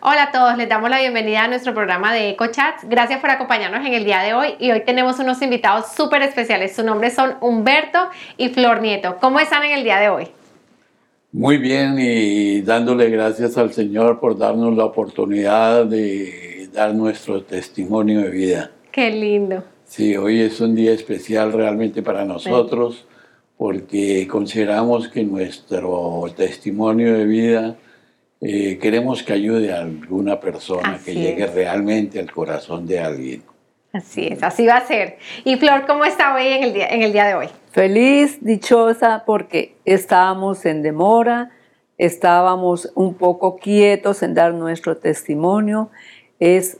Hola a todos, les damos la bienvenida a nuestro programa de EcoChats. Gracias por acompañarnos en el día de hoy y hoy tenemos unos invitados súper especiales. Su nombre son Humberto y Flor Nieto. ¿Cómo están en el día de hoy? Muy bien y dándole gracias al Señor por darnos la oportunidad de dar nuestro testimonio de vida. Qué lindo. Sí, hoy es un día especial realmente para nosotros porque consideramos que nuestro testimonio de vida eh, queremos que ayude a alguna persona, que llegue realmente al corazón de alguien. Así es, así va a ser. Y Flor, ¿cómo está hoy en el día, en el día de hoy? Feliz, dichosa, porque estábamos en demora, estábamos un poco quietos en dar nuestro testimonio. Es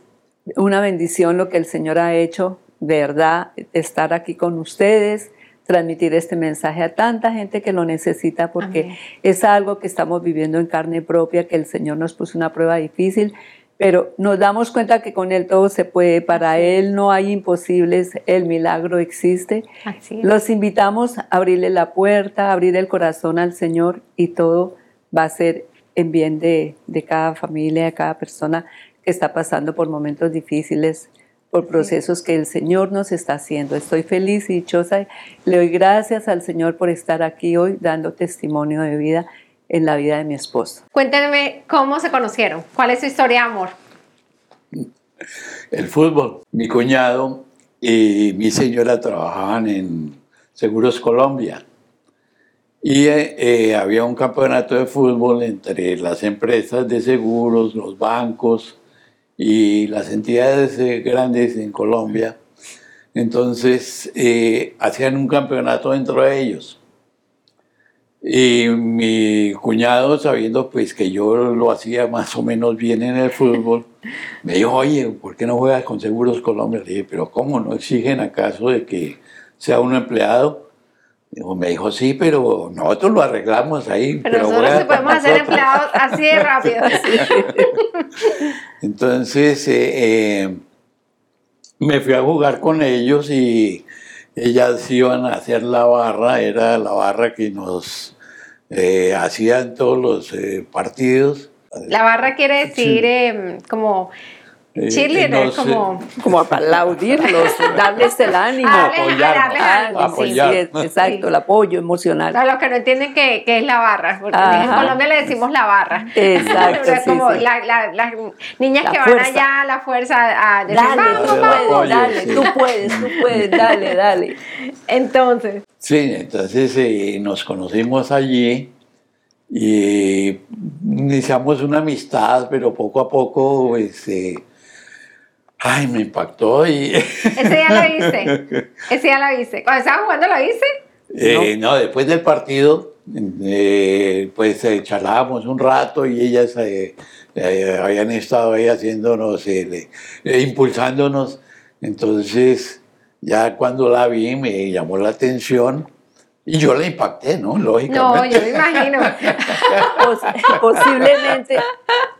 una bendición lo que el Señor ha hecho, verdad, estar aquí con ustedes transmitir este mensaje a tanta gente que lo necesita porque es algo que estamos viviendo en carne propia, que el Señor nos puso una prueba difícil, pero nos damos cuenta que con Él todo se puede, para Él no hay imposibles, el milagro existe. Los invitamos a abrirle la puerta, a abrir el corazón al Señor y todo va a ser en bien de, de cada familia, de cada persona que está pasando por momentos difíciles por procesos que el Señor nos está haciendo. Estoy feliz y dichosa. Le doy gracias al Señor por estar aquí hoy dando testimonio de vida en la vida de mi esposo. Cuéntenme cómo se conocieron, cuál es su historia de amor. El fútbol. Mi cuñado y mi señora trabajaban en Seguros Colombia y eh, eh, había un campeonato de fútbol entre las empresas de seguros, los bancos, y las entidades eh, grandes en Colombia, entonces eh, hacían un campeonato dentro de ellos. Y mi cuñado, sabiendo pues que yo lo hacía más o menos bien en el fútbol, me dijo, oye, ¿por qué no juegas con Seguros Colombia? Le dije, pero ¿cómo? ¿No exigen acaso de que sea un empleado? Me dijo, sí, pero nosotros lo arreglamos ahí. Pero, nosotros se podemos hacer empleados así de rápido. Entonces, eh, eh, me fui a jugar con ellos y ellas iban a hacer la barra, era la barra que nos eh, hacían todos los partidos. La barra quiere decir em, como eh, Cheerleader, como, como aplaudirlos, darles el ánimo. apoyar, apoyar. exacto, el apoyo emocional. Para los que no entienden qué, qué es la barra, porque en Colombia le decimos la barra. Exacto. es como las niñas que van allá a la fuerza a decir, dale, vamos, dale, tú puedes, tú puedes, dale, dale. Entonces. Sí, entonces eh, nos conocimos allí y iniciamos una amistad, pero poco a poco, pues, eh, Ay, me impactó y... Ese día lo hice. Ese día lo hice. Cuando estaba jugando lo hice. Eh, no. después del partido, eh, pues eh, charlábamos un rato y ellas habían estado ahí haciéndonos, impulsándonos. Entonces, ya cuando la vi me llamó la atención y yo le impacté, ¿no? Lógicamente. No, yo me imagino. posiblemente,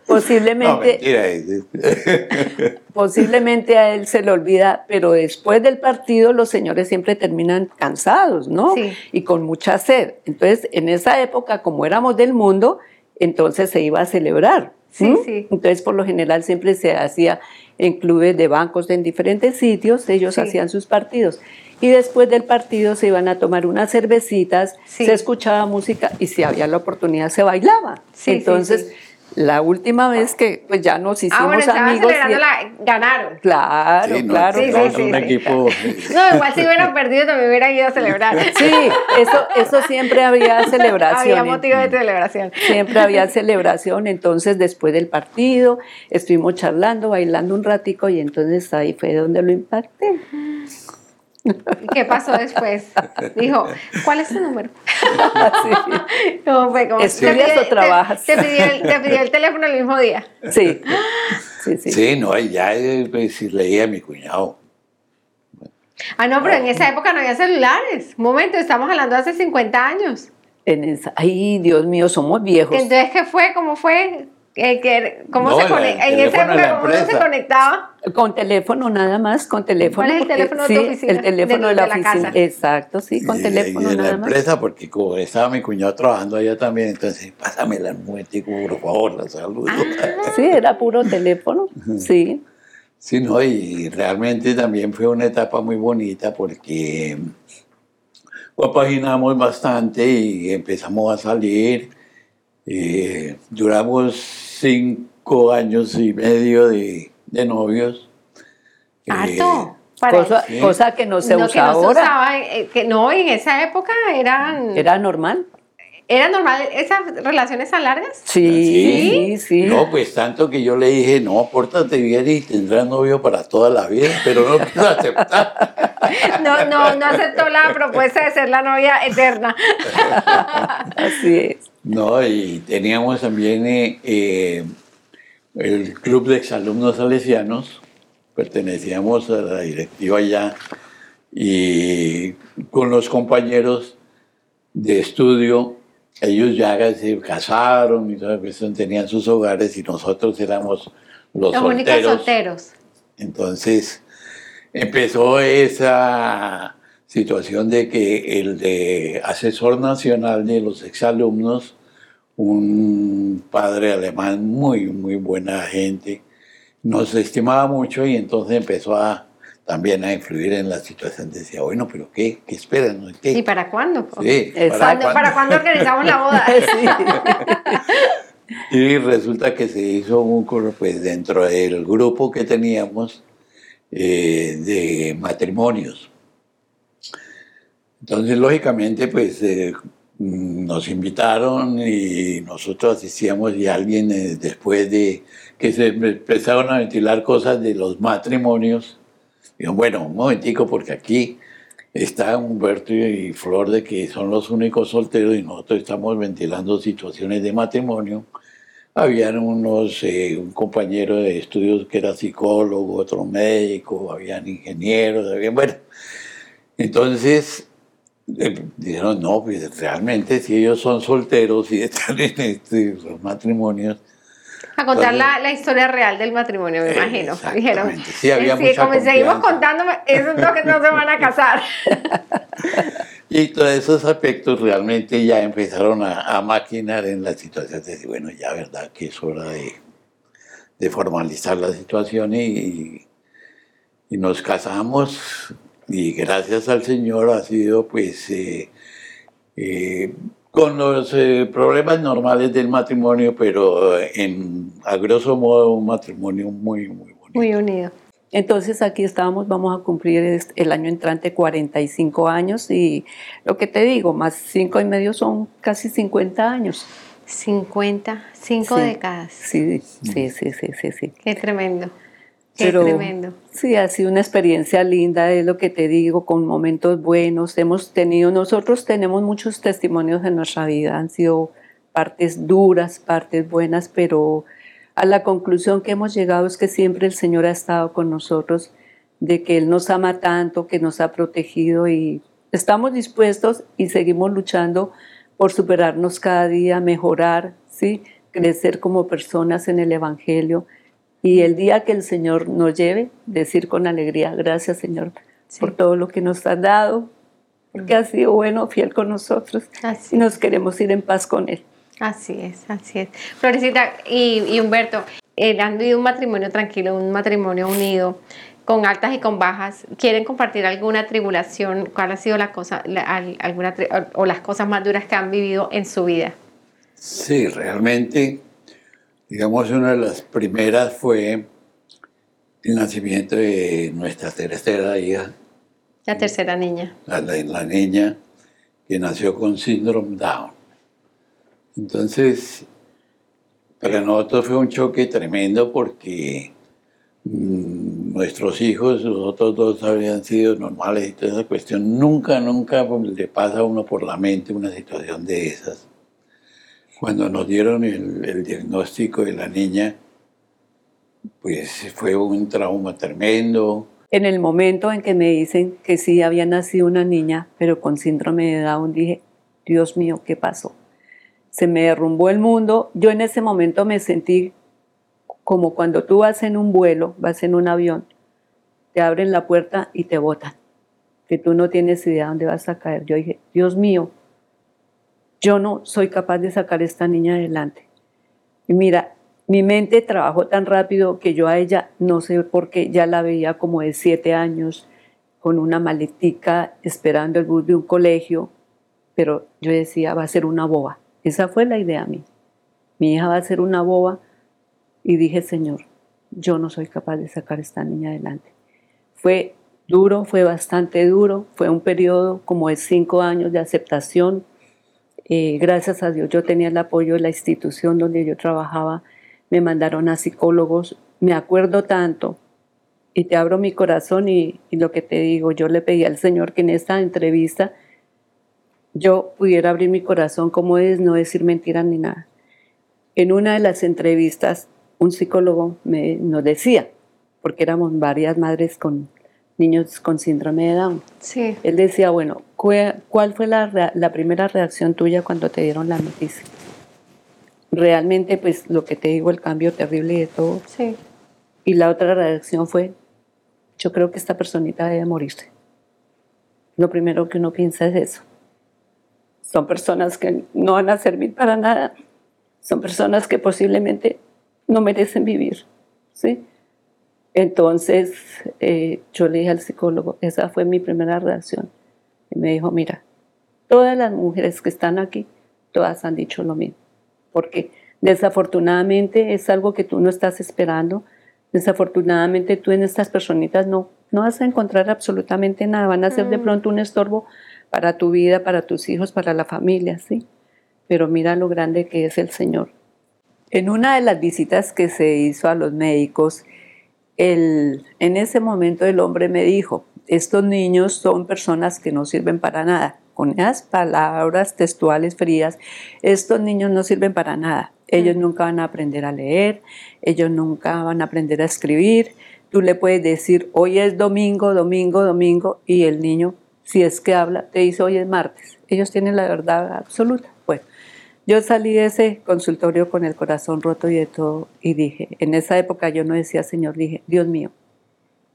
posiblemente, posiblemente a él se le olvida, pero después del partido los señores siempre terminan cansados, ¿no? Sí. Y con mucha sed. Entonces, en esa época, como éramos del mundo, entonces se iba a celebrar. Sí, sí. Entonces, por lo general, siempre se hacía en clubes de bancos en diferentes sitios, ellos hacían sus partidos y después del partido se iban a tomar unas cervecitas, se escuchaba música y si había la oportunidad se bailaba. Entonces, la última vez que pues ya nos ah, hicimos ah, amigos. la, ganaron. Claro, claro. un equipo. No, igual si hubieran perdido también hubieran ido a celebrar. Sí, eso, eso siempre había celebración. Había motivo de celebración. Siempre había celebración. Entonces, después del partido, estuvimos charlando, bailando un ratico y entonces ahí fue donde lo impacté. ¿Qué pasó después? Dijo, ¿cuál es tu número? ¿Estudias o trabajas? Te, pidió el, teléfono el mismo día. Sí. Sí, sí. sí no, ya pues, leía a mi cuñado. Ah, no, pero en esa época no había celulares. Un momento, estamos hablando de hace 50 años. En esa, ay, Dios mío, somos viejos. Entonces, ¿qué fue? ¿Cómo fue? Que- ¿Cómo No, se la- conecta? el En esa teléfono de la época, ¿cómo uno se conectaba? Con teléfono nada más, con teléfono. ¿Cuál es el porque- teléfono de tu sí, oficina? El teléfono De- de, la de la oficina. casa. Exacto, sí, con Y- teléfono y de la nada más. empresa, porque como estaba mi cuñado trabajando allá también, entonces, pásamela un momentico, por favor, la saludo. Ah. Sí, era puro teléfono, sí. Sí, no, y realmente también fue una etapa muy bonita porque compaginamos bastante y empezamos a salir. Eh, duramos cinco años y medio de, de novios. Eh, Harto. Para- Cosa, Sí. cosa que no se no, usa que no se ahora. usaba, eh, que no, en esa época eran... Era normal. ¿Era normal esas relaciones tan largas? Sí, sí, sí. No, pues tanto que yo le dije, no, pórtate bien y tendrás novio para toda la vida, pero no quiso aceptar. No, no, no aceptó la propuesta de ser la novia eterna. Así es. No, y teníamos también eh, eh, el club de exalumnos salesianos, pertenecíamos a la directiva ya, y con los compañeros de estudio, ellos ya se casaron y toda la cuestión, tenían sus hogares y nosotros éramos los, Los únicos solteros. solteros. Entonces empezó esa situación de que el de asesor nacional de los exalumnos, un padre alemán muy, muy buena gente, nos estimaba mucho y entonces empezó a también a influir en la situación. Decía, bueno, pero ¿qué? ¿Qué esperan? ¿Qué? ¿Y para cuándo? Sí, Exacto. ¿Cuándo- ¿Para cuándo organizamos la boda? Sí. Y resulta que se hizo un coro, pues dentro del grupo que teníamos eh, de matrimonios. Entonces, lógicamente, pues eh, nos invitaron y nosotros asistíamos y alguien eh, después de que se empezaron a ventilar cosas de los matrimonios, dijo, bueno, un momentico, porque aquí está Humberto y Flor de que son los únicos solteros y nosotros estamos ventilando situaciones de matrimonio. Habían unos, eh, un compañero de estudios que era psicólogo, otro médico, habían ingenieros, habían, bueno. Entonces, eh, dijeron, no, pues realmente si ellos son solteros y están en los matrimonios, A contar la, la historia real del matrimonio, me Eh, imagino. Dijeron, Sí, había eh, mucha como seguimos contándome, esos dos que no se van a casar. Y todos esos aspectos realmente ya empezaron a, a maquinar en la situación de decir, bueno, ya verdad que es hora de, de formalizar la situación y, y nos casamos. Y gracias al Señor ha sido pues eh, eh, con los eh, problemas normales del matrimonio, pero en, a grosso modo un matrimonio muy, muy bonito. Muy unido. Entonces aquí estamos, vamos a cumplir el año entrante 45 años y lo que te digo, más cinco y medio son casi 50 años. 50, 5 Sí. décadas. Sí, sí, sí, sí, sí, sí. Qué tremendo. Qué Pero tremendo. sí, ha sido una experiencia linda, es lo que te digo, con momentos buenos. Hemos tenido, nosotros tenemos muchos testimonios en nuestra vida, han sido partes duras, partes buenas, pero a la conclusión que hemos llegado es que siempre el Señor ha estado con nosotros, de que Él nos ama tanto, que nos ha protegido y estamos dispuestos y seguimos luchando por superarnos cada día, mejorar, ¿sí? crecer como personas en el Evangelio. Y el día que el Señor nos lleve, decir con alegría, gracias Señor Sí. por todo lo que nos has dado, porque has sido bueno, fiel con nosotros Así y nos queremos ir en paz con Él. Así es, así es. Florecita y, y Humberto, eh, han vivido un matrimonio tranquilo, un matrimonio unido, con altas y con bajas. ¿Quieren compartir alguna tribulación? ¿Cuál ha sido la cosa, la- al- alguna tri- o, o las cosas más duras que han vivido en su vida? Sí, realmente, digamos, una de las primeras fue el nacimiento de nuestra tercera hija, La tercera niña. la, la- la niña que nació con síndrome Down. Entonces, para nosotros fue un choque tremendo porque mm, nuestros hijos, los otros dos habían sido normales y toda esa cuestión. Nunca, nunca le pasa a uno por la mente una situación de esas. Cuando nos dieron el, diagnóstico de la niña, pues fue un trauma tremendo. En el momento en que me dicen que sí había nacido una niña, pero con síndrome de Down, dije, Dios mío, ¿qué pasó? se me derrumbó el mundo. Yo en ese momento me sentí como cuando tú vas en un vuelo, vas en un avión, te abren la puerta y te botan, que tú no tienes idea dónde vas a caer. Yo dije, Dios mío, yo no soy capaz de sacar a esta niña adelante. Y mira, mi mente trabajó tan rápido que yo a ella, no sé por qué, ya la veía como de siete años, con una maletica esperando el bus de un colegio, pero yo decía, va a ser una boba. Esa fue la idea a mí. Mi hija va a ser una boba y dije, Señor, yo no soy capaz de sacar a esta niña adelante. Fue duro, fue bastante duro, fue un periodo como de cinco años de aceptación. Eh, gracias a Dios yo tenía el apoyo de la institución donde yo trabajaba, me mandaron a psicólogos, me acuerdo tanto y te abro mi corazón y, lo que te digo, yo le pedí al Señor que en esta entrevista yo pudiera abrir mi corazón como es, no decir mentiras ni nada. En una de las entrevistas, un psicólogo me, nos decía, porque éramos varias madres con niños con síndrome de Down. Sí. Él decía, bueno, ¿cuál fue la, la primera reacción tuya cuando te dieron la noticia? Realmente, pues lo que te digo, el cambio terrible de todo. Sí. Y la otra reacción fue, yo creo que esta personita debe morirse. Lo primero que uno piensa es eso. Son personas que no van a servir para nada. Son personas que posiblemente no merecen vivir. ¿sí? Entonces eh, yo le dije al psicólogo, esa fue mi primera reacción. Y me dijo, mira, todas las mujeres que están aquí, todas han dicho lo mismo. Porque desafortunadamente es algo que tú no estás esperando Desafortunadamente tú en estas personitas no, no vas a encontrar absolutamente nada, van a ser de mm. pronto un estorbo para tu vida, para tus hijos, para la familia, ¿sí? Pero mira lo grande que es el Señor. En una de las visitas que se hizo a los médicos, el, en ese momento el hombre me dijo, estos niños son personas que no sirven para nada. Con esas palabras textuales frías, estos niños no sirven para nada. Ellos nunca van a aprender a leer, ellos nunca van a aprender a escribir. Tú le puedes decir, hoy es domingo, domingo, domingo, y el niño, si es que habla, te dice, hoy es martes. Ellos tienen la verdad absoluta. Yo salí de ese consultorio con el corazón roto y de todo, y dije, en esa época yo no decía, Señor, dije, Dios mío,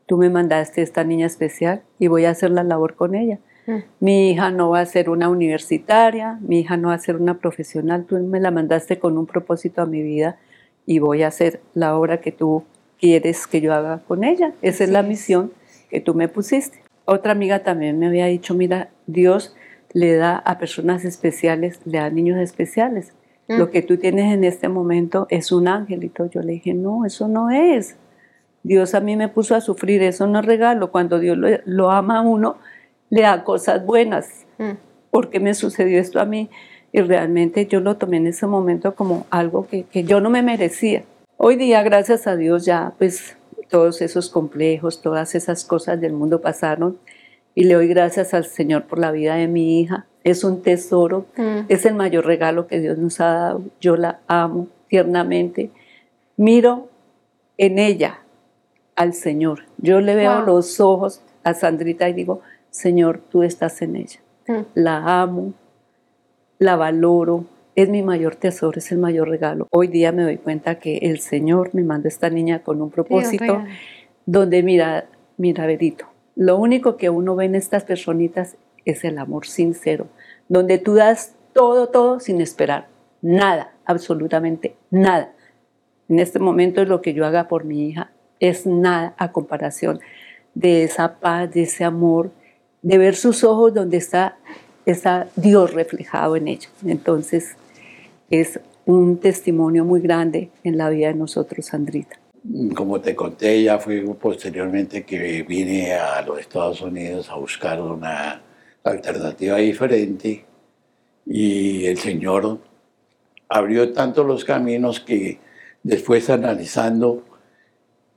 tú me mandaste esta niña especial y voy a hacer la labor con ella. Mm. Mi hija no va a ser una universitaria, mi hija no va a ser una profesional, tú me la mandaste con un propósito a mi vida y voy a hacer la obra que tú quieres que yo haga con ella. Esa es la misión que tú me pusiste. Otra amiga también me había dicho, mira, Dios le da a personas especiales, le da a niños especiales. Lo mm. que tú tienes en este momento es un angelito. Yo le dije, no, eso no es. Dios a mí me puso a sufrir, eso no es regalo. Cuando Dios lo, lo ama a uno, le da cosas buenas. Mm. ¿Por qué me sucedió esto a mí? Y realmente yo lo tomé en ese momento como algo que, que yo no me merecía. Hoy día, gracias a Dios, ya pues todos esos complejos, todas esas cosas del mundo pasaron y le doy gracias al Señor por la vida de mi hija. Es un tesoro, mm. es el mayor regalo que Dios nos ha dado. Yo la amo tiernamente. Miro en ella al Señor. Yo le veo los ojos a Sandrita y digo, Señor, tú estás en ella. Mm. La amo, la valoro, es mi mayor tesoro, es el mayor regalo. Hoy día me doy cuenta que el Señor me manda esta niña con un propósito donde mira, mira, Verito, lo único que uno ve en estas personitas es el amor sincero, donde tú das todo, todo sin esperar, nada, absolutamente nada. En este momento lo que yo haga por mi hija es nada a comparación de esa paz, de ese amor, de ver sus ojos donde está, está Dios reflejado en ellos. Entonces, es un testimonio muy grande en la vida de nosotros, Sandrita. Como te conté, ya fue posteriormente que vine a los Estados Unidos a buscar una alternativa diferente y el Señor abrió tanto los caminos que después analizando,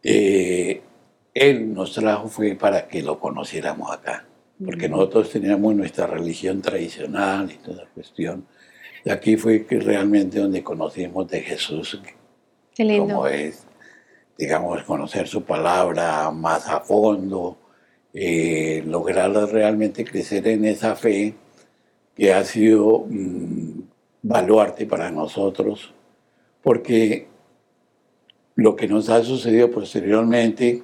eh, Él nos trajo fue para que lo conociéramos acá porque nosotros teníamos nuestra religión tradicional y toda cuestión. Y aquí fue que realmente donde conocimos de Jesús, Qué lindo. como es, digamos, conocer su palabra más a fondo, eh, lograr realmente crecer en esa fe que ha sido mm, baluarte para nosotros, porque lo que nos ha sucedido posteriormente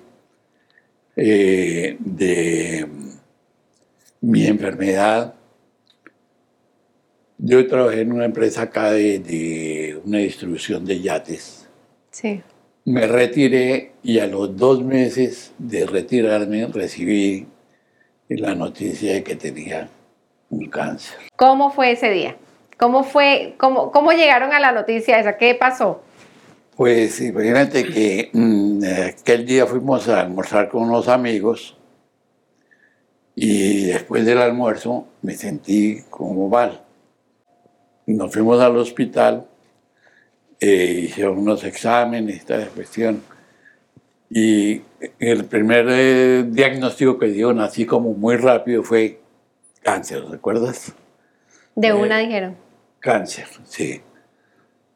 eh, de mi enfermedad, yo trabajé en una empresa acá de, de una distribución de yates. Sí. Me retiré y a los dos meses de retirarme recibí la noticia de que tenía un cáncer. ¿Cómo fue ese día? ¿Cómo fue, cómo, cómo llegaron a la noticia esa? ¿Qué pasó? Pues imagínate que mm, aquel día fuimos a almorzar con unos amigos y después del almuerzo me sentí como mal. Nos fuimos al hospital, eh, hicieron unos exámenes, esta cuestión. Y el primer eh, diagnóstico que dieron, así como muy rápido, fue cáncer, ¿recuerdas? De Eh, una dijeron. Cáncer, sí.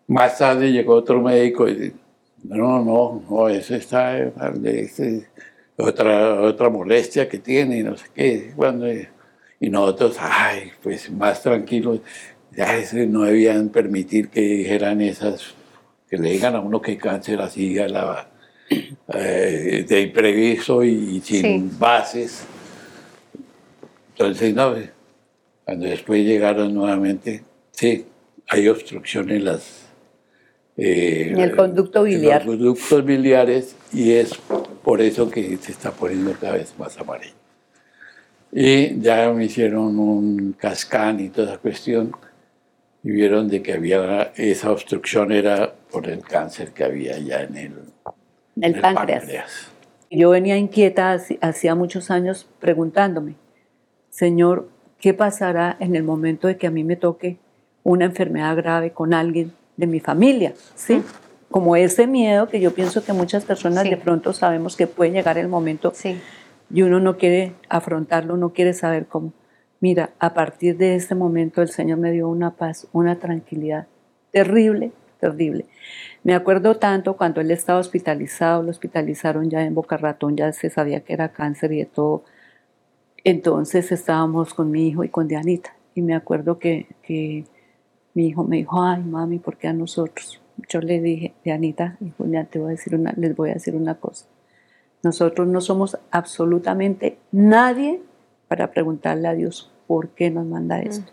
Más tarde llegó otro médico y dijo, no, no, no, eso está, este, otra, otra molestia que tiene y no sé qué. Cuando, y nosotros, ay, pues más tranquilos, ya ese no debían permitir que dijeran esas, que le digan a uno que cáncer así a la, eh, de imprevisto y sin Sí. bases. Entonces, no, cuando después llegaron nuevamente, sí, hay obstrucción en las... eh, En el conducto en biliar. los conductos biliares y es por eso que se está poniendo cada vez más amarillo. Y ya me hicieron un cascán y toda esa cuestión y vieron de que había esa obstrucción era por el cáncer que había ya en el, El páncreas. Yo venía inquieta hacía muchos años preguntándome, Señor, ¿qué pasará en el momento de que a mí me toque una enfermedad grave con alguien de mi familia? ¿Sí? Como ese miedo que yo pienso que muchas personas Sí. de pronto sabemos que puede llegar el momento Sí. y uno no quiere afrontarlo, no quiere saber cómo. Mira, a partir de este momento el Señor me dio una paz, una tranquilidad terrible, terrible. Me acuerdo tanto cuando él estaba hospitalizado, lo hospitalizaron ya en Boca Ratón, ya se sabía que era cáncer y de todo. Entonces estábamos con mi hijo y con Dianita. Y me acuerdo que, que mi hijo me dijo, ay mami, ¿por qué a nosotros? Yo le dije, Dianita Julián, te voy a decir una, les voy a decir una cosa. Nosotros no somos absolutamente nadie para preguntarle a Dios por qué nos manda esto.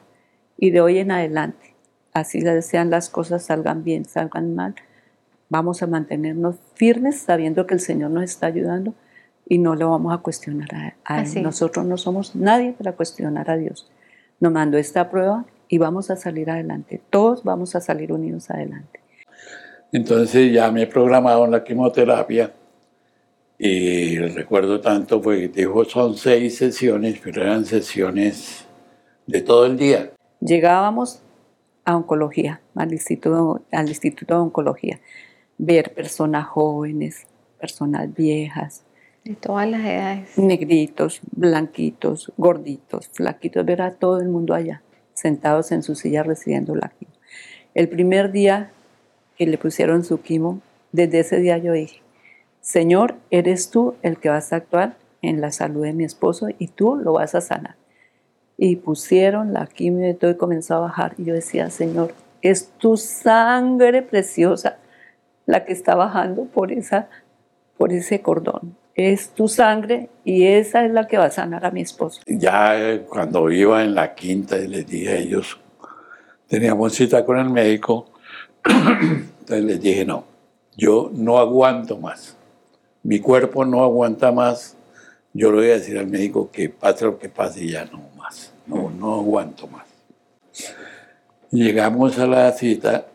Y de hoy en adelante, así le desean las cosas salgan bien, salgan mal, vamos a mantenernos firmes sabiendo que el Señor nos está ayudando y no lo vamos a cuestionar a, a Él. Nosotros no somos nadie para cuestionar a Dios. Nos mandó esta prueba y vamos a salir adelante. Todos vamos a salir unidos adelante. Entonces ya me programaron la quimioterapia y recuerdo tanto, pues dijo son seis sesiones, pero eran sesiones de todo el día. Llegábamos a oncología, al instituto, al instituto de oncología, ver personas jóvenes, personas viejas, De todas las edades. negritos, blanquitos, gorditos, flaquitos, ver a todo el mundo allá, sentados en su silla recibiendo la quimio. El primer día que le pusieron su quimo, desde ese día yo dije, Señor, eres tú el que vas a actuar en la salud de mi esposo y tú lo vas a sanar. Y pusieron la quimio y todo y comenzó a bajar. Y yo decía, Señor, es tu sangre preciosa la que está bajando por, esa, por ese cordón. Es tu sangre y esa es la que va a sanar a mi esposo. Ya eh, cuando iba en la quinta y les dije a ellos, teníamos cita con el médico, entonces les dije, no, yo no aguanto más, mi cuerpo no aguanta más, yo le voy a decir al médico que pase lo que pase ya no más, no, no aguanto más. Llegamos a la cita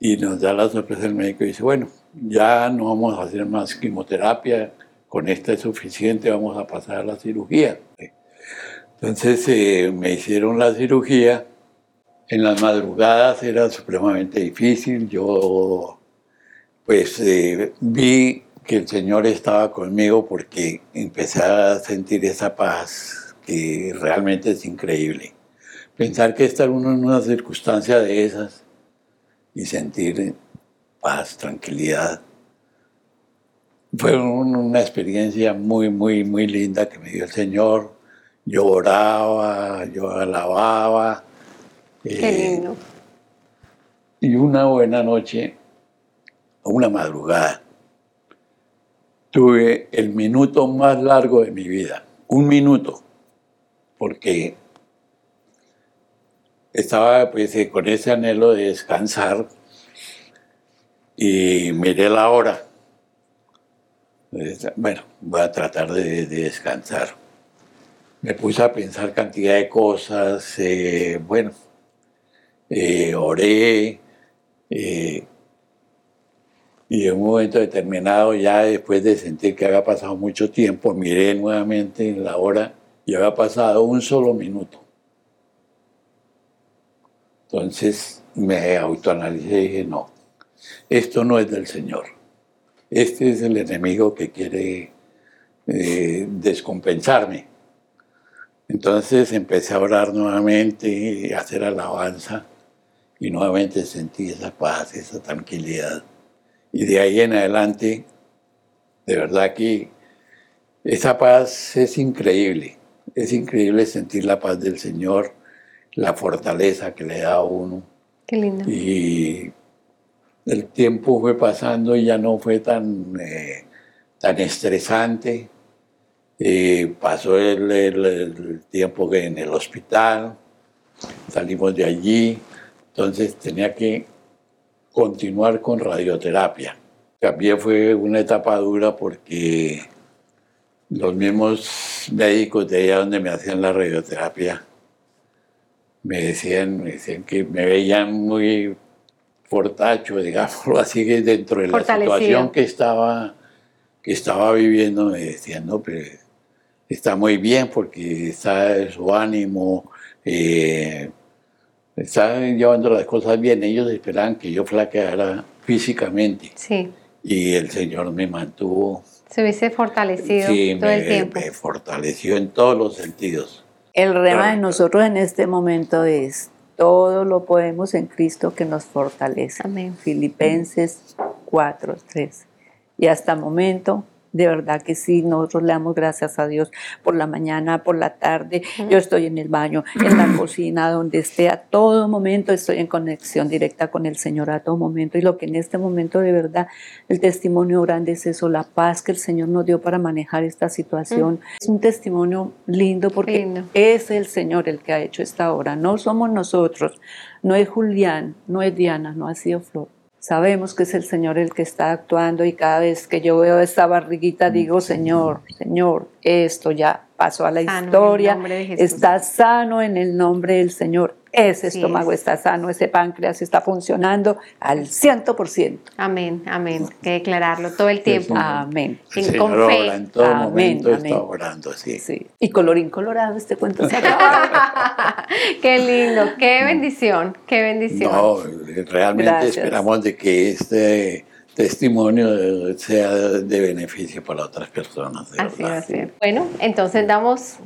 y nos da la sorpresa el médico y dice, bueno, ya no vamos a hacer más quimioterapia, con esta es suficiente, vamos a pasar a la cirugía. Entonces eh, me hicieron la cirugía, en las madrugadas era supremamente difícil, yo pues eh, vi que el Señor estaba conmigo porque empecé a sentir esa paz que realmente es increíble. Pensar que estar uno en una circunstancia de esas y sentir paz, tranquilidad, fue un- una experiencia muy, muy, muy linda que me dio el Señor. Yo oraba, yo alababa. Qué eh, lindo. Y una buena noche, una madrugada, tuve el minuto más largo de mi vida. Un minuto. Porque estaba pues, eh, con ese anhelo de descansar y miré la hora. Bueno, voy a tratar de, descansar. Me puse a pensar cantidad de cosas, eh, bueno, eh, oré, y en un momento determinado, ya después de sentir que había pasado mucho tiempo, miré nuevamente en la hora y había pasado un solo minuto. Entonces me autoanalicé y dije, no, esto no es del Señor. Este es el enemigo que quiere eh, descompensarme. Entonces empecé a orar nuevamente, a hacer alabanza y nuevamente sentí esa paz, esa tranquilidad. Y de ahí en adelante, de verdad que esa paz es increíble. Es increíble sentir la paz del Señor, la fortaleza que le da a uno. Qué lindo. Y el tiempo fue pasando y ya no fue tan, eh, tan estresante. Eh, pasó el, el, tiempo que en el hospital, salimos de allí, entonces tenía que continuar con radioterapia. También fue una etapa dura porque los mismos médicos de allá donde me hacían la radioterapia me decían, me decían que me veían muy portacho, digámoslo así, que dentro de la situación que estaba, que estaba viviendo, me decían, no, pero está muy bien porque está su ánimo, eh, está llevando las cosas bien. Ellos esperaban que yo flaqueara físicamente. Sí. Y el Señor me mantuvo. Se hubiese fortalecido todo el tiempo. Me fortaleció en todos los sentidos. El rema de nosotros en este momento es todo lo podemos en Cristo que nos fortalece. Amén. Filipenses 4, 3. Y hasta el momento de verdad que sí, nosotros le damos gracias a Dios por la mañana, por la tarde. Yo estoy en el baño, en la cocina, donde esté, a todo momento estoy en conexión directa con el Señor, a todo momento. Y lo que en este momento de verdad, el testimonio grande es eso, la paz que el Señor nos dio para manejar esta situación. Es un testimonio lindo porque es el Señor el que ha hecho esta obra, no somos nosotros, no es Julián, no es Diana, no ha sido Flor Sabemos que es el Señor el que está actuando y cada vez que yo veo esta barriguita digo, Señor, Señor, esto ya pasó a la historia, está sano en el nombre del Señor ese estómago está sano, ese páncreas está funcionando al 100%. Amén, amén. Hay que declararlo todo el tiempo. amén. En, con fe. En todo amén, momento está orando así. Sí. Y colorín colorado, este cuento se qué lindo, qué bendición, qué bendición. No, realmente esperamos de que este testimonio sea de beneficio para otras personas. así, así. Bueno, entonces damos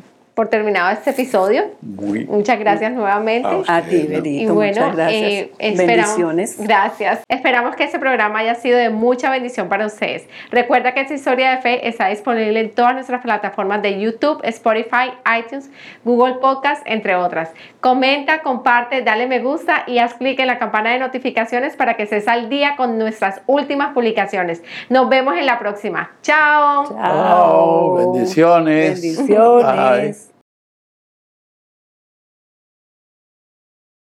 por terminado este episodio. Muchas gracias nuevamente. A, ti, Y bueno, muchas gracias. Eh, Bendiciones. Gracias. Esperamos que este programa haya sido de mucha bendición para ustedes. Recuerda que esta historia de fe está disponible en todas nuestras plataformas de YouTube, Spotify, iTunes, Google Podcast, entre otras. Comenta, comparte, dale me gusta y haz clic en la campana de notificaciones para que estés al día con nuestras últimas publicaciones. Nos vemos en la próxima. Chao. Chao. Bendiciones. Bendiciones.